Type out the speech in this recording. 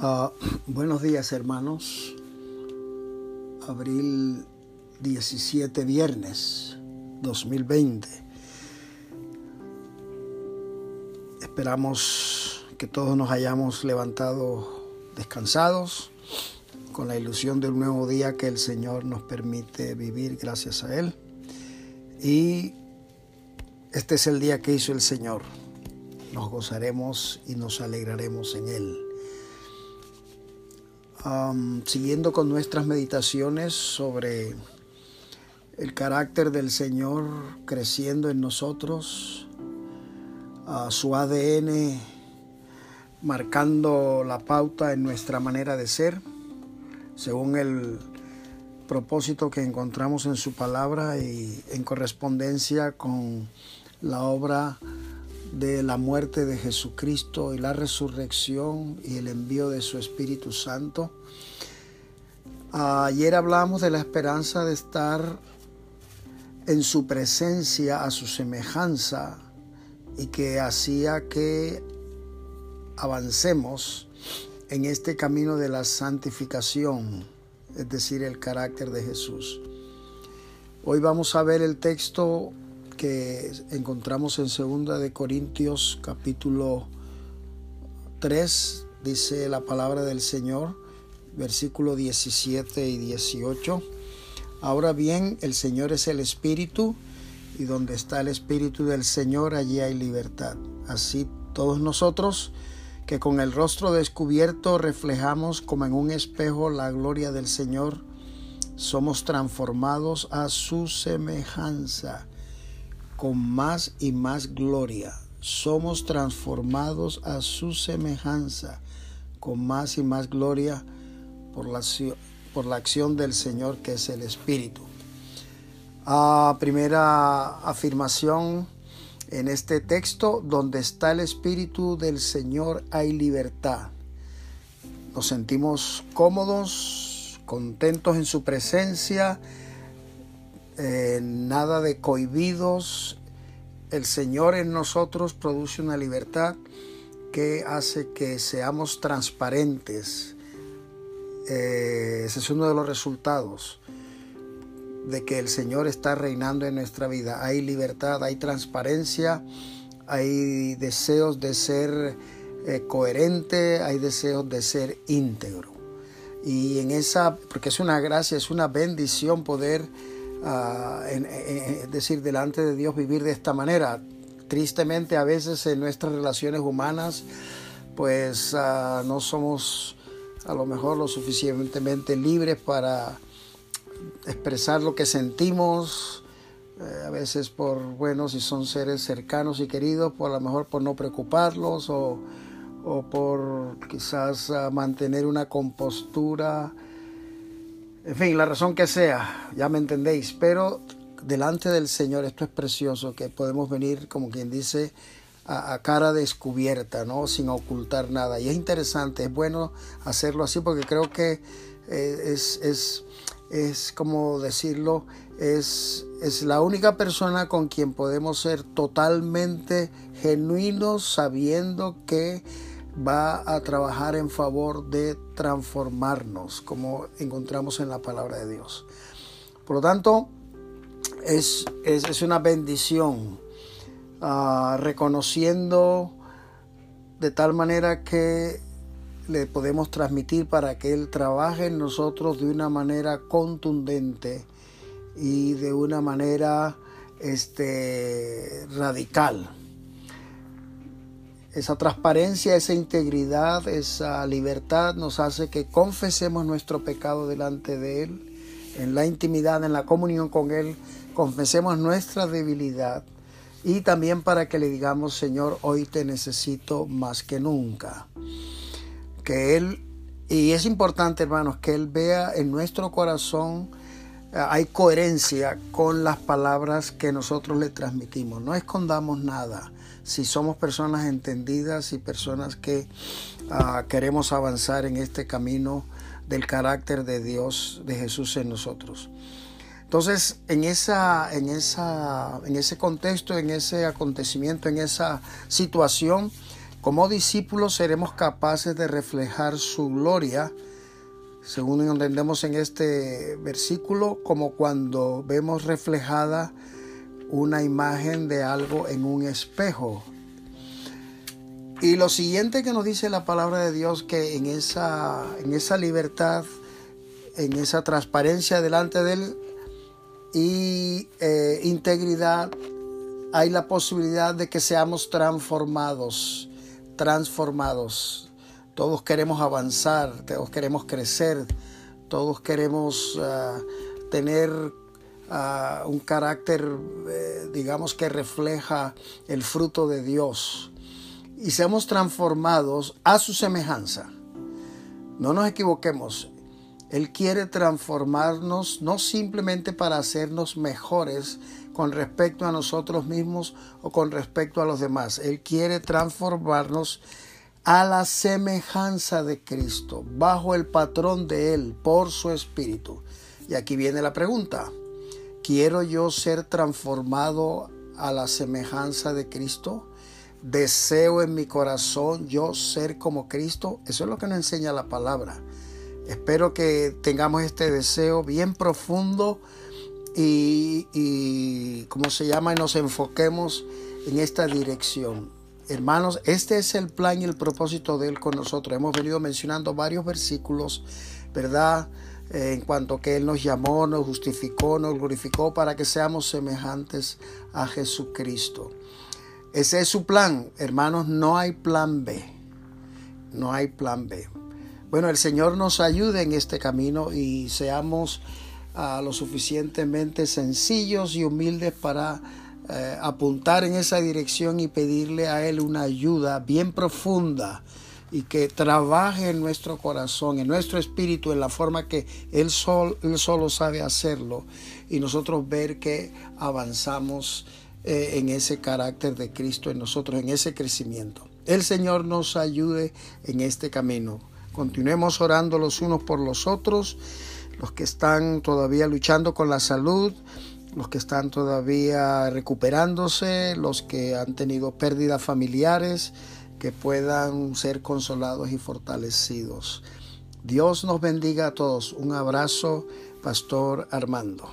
Uh, buenos días hermanos. Abril 17, viernes 2020. Esperamos que todos nos hayamos levantado descansados con la ilusión de un nuevo día que el Señor nos permite vivir gracias a Él. Y este es el día que hizo el Señor. Nos gozaremos y nos alegraremos en Él siguiendo con nuestras meditaciones sobre el carácter del Señor creciendo en nosotros, su ADN marcando la pauta en nuestra manera de ser, según el propósito que encontramos en su palabra y en correspondencia con la obra de la muerte de Jesucristo y la resurrección y el envío de su Espíritu Santo. Ayer hablamos de la esperanza de estar en su presencia a su semejanza y que hacía que avancemos en este camino de la santificación, es decir, el carácter de Jesús. Hoy vamos a ver el texto que encontramos en segunda de Corintios capítulo 3, dice la palabra del Señor, versículo 17 y 18. Ahora bien, el Señor es el Espíritu, y donde está el Espíritu del Señor, allí hay libertad. Así todos nosotros, que con el rostro descubierto reflejamos como en un espejo la gloria del Señor, somos transformados a su semejanza con más y más gloria. Somos transformados a su semejanza con más y más gloria por la, por la acción del Señor que es el Espíritu. Ah, primera afirmación en este texto, donde está el Espíritu del Señor hay libertad. Nos sentimos cómodos, contentos en su presencia, eh, nada de cohibidos. El Señor en nosotros produce una libertad que hace que seamos transparentes. Eh, ese es uno de los resultados de que el Señor está reinando en nuestra vida. Hay libertad, hay transparencia, hay deseos de ser eh, coherente, hay deseos de ser íntegro. Y en esa, porque es una gracia, es una bendición poder es decir, delante de Dios vivir de esta manera. Tristemente a veces en nuestras relaciones humanas pues ah, no somos a lo mejor lo suficientemente libres para expresar lo que sentimos, eh, a veces por, bueno, si son seres cercanos y queridos, por a lo mejor por no preocuparlos o, o por quizás ah, mantener una compostura en fin, la razón que sea, ya me entendéis, pero delante del Señor esto es precioso, que podemos venir, como quien dice, a, cara descubierta, ¿no? Sin ocultar nada. Y es interesante, es bueno hacerlo así porque creo que eh, es, es, es, como decirlo, es, es la única persona con quien podemos ser totalmente genuinos sabiendo que va a trabajar en favor de transformarnos, como encontramos en la palabra de Dios. Por lo tanto, es, es, una bendición ah, reconociendo de tal manera que le podemos transmitir para que Él trabaje en nosotros de una manera contundente y de una manera este, radical esa transparencia, esa integridad, esa libertad nos hace que confesemos nuestro pecado delante de Él, en la intimidad, en la comunión con Él, confesemos nuestra debilidad y también para que le digamos, Señor, hoy te necesito más que nunca. Que Él, y es importante, hermanos, que Él vea en nuestro corazón, hay coherencia con las palabras que nosotros le transmitimos. No escondamos nada si somos personas entendidas y personas que ah, queremos avanzar en este camino del carácter de Dios, de Jesús en nosotros. Entonces, en, esa, en, esa, en ese contexto, en ese acontecimiento, en esa situación, Como discípulos seremos capaces de reflejar su gloria, según entendemos en este versículo, como cuando vemos reflejada una imagen de algo en un espejo. Y lo siguiente que nos dice la palabra de Dios, que en esa, en esa libertad, en esa transparencia delante de Él y eh, integridad, hay la posibilidad de que seamos transformados, transformados. Todos queremos avanzar, todos queremos crecer, todos queremos ah, tener ah, un carácter, eh, digamos, que refleja el fruto de Dios y seamos transformados a su semejanza. No nos equivoquemos, él quiere transformarnos no simplemente para hacernos mejores con respecto a nosotros mismos o con respecto a los demás. Él quiere transformarnos a la semejanza de Cristo, bajo el patrón de Él, por su Espíritu. Y aquí viene la pregunta. ¿Quiero yo ser transformado a la semejanza de Cristo? ¿Deseo en mi corazón yo ser como Cristo? Eso es lo que nos enseña la palabra. Espero que tengamos este deseo bien profundo y, y como se llama, y nos enfoquemos en esta dirección. Hermanos, este es el plan y el propósito de Él con nosotros. Hemos venido mencionando varios versículos, ¿verdad? Eh, en cuanto que Él nos llamó, nos justificó, nos glorificó para que seamos semejantes a Jesucristo. Ese es su plan, hermanos, no hay plan B. No hay plan B. Bueno, el Señor nos ayude en este camino y seamos ah, lo suficientemente sencillos y humildes para eh, apuntar en esa dirección y pedirle a Él una ayuda bien profunda y que trabaje en nuestro corazón, en nuestro espíritu, en la forma que Él, él solo sabe hacerlo y nosotros ver que avanzamos eh, en ese carácter de Cristo en nosotros, en ese crecimiento. El Señor nos ayude en este camino. Continuemos orando los unos por los otros, los que están todavía luchando con la salud, los que están todavía recuperándose, los que han tenido pérdidas familiares, que puedan ser consolados y fortalecidos. Dios nos bendiga a todos. Un abrazo, Pastor Armando.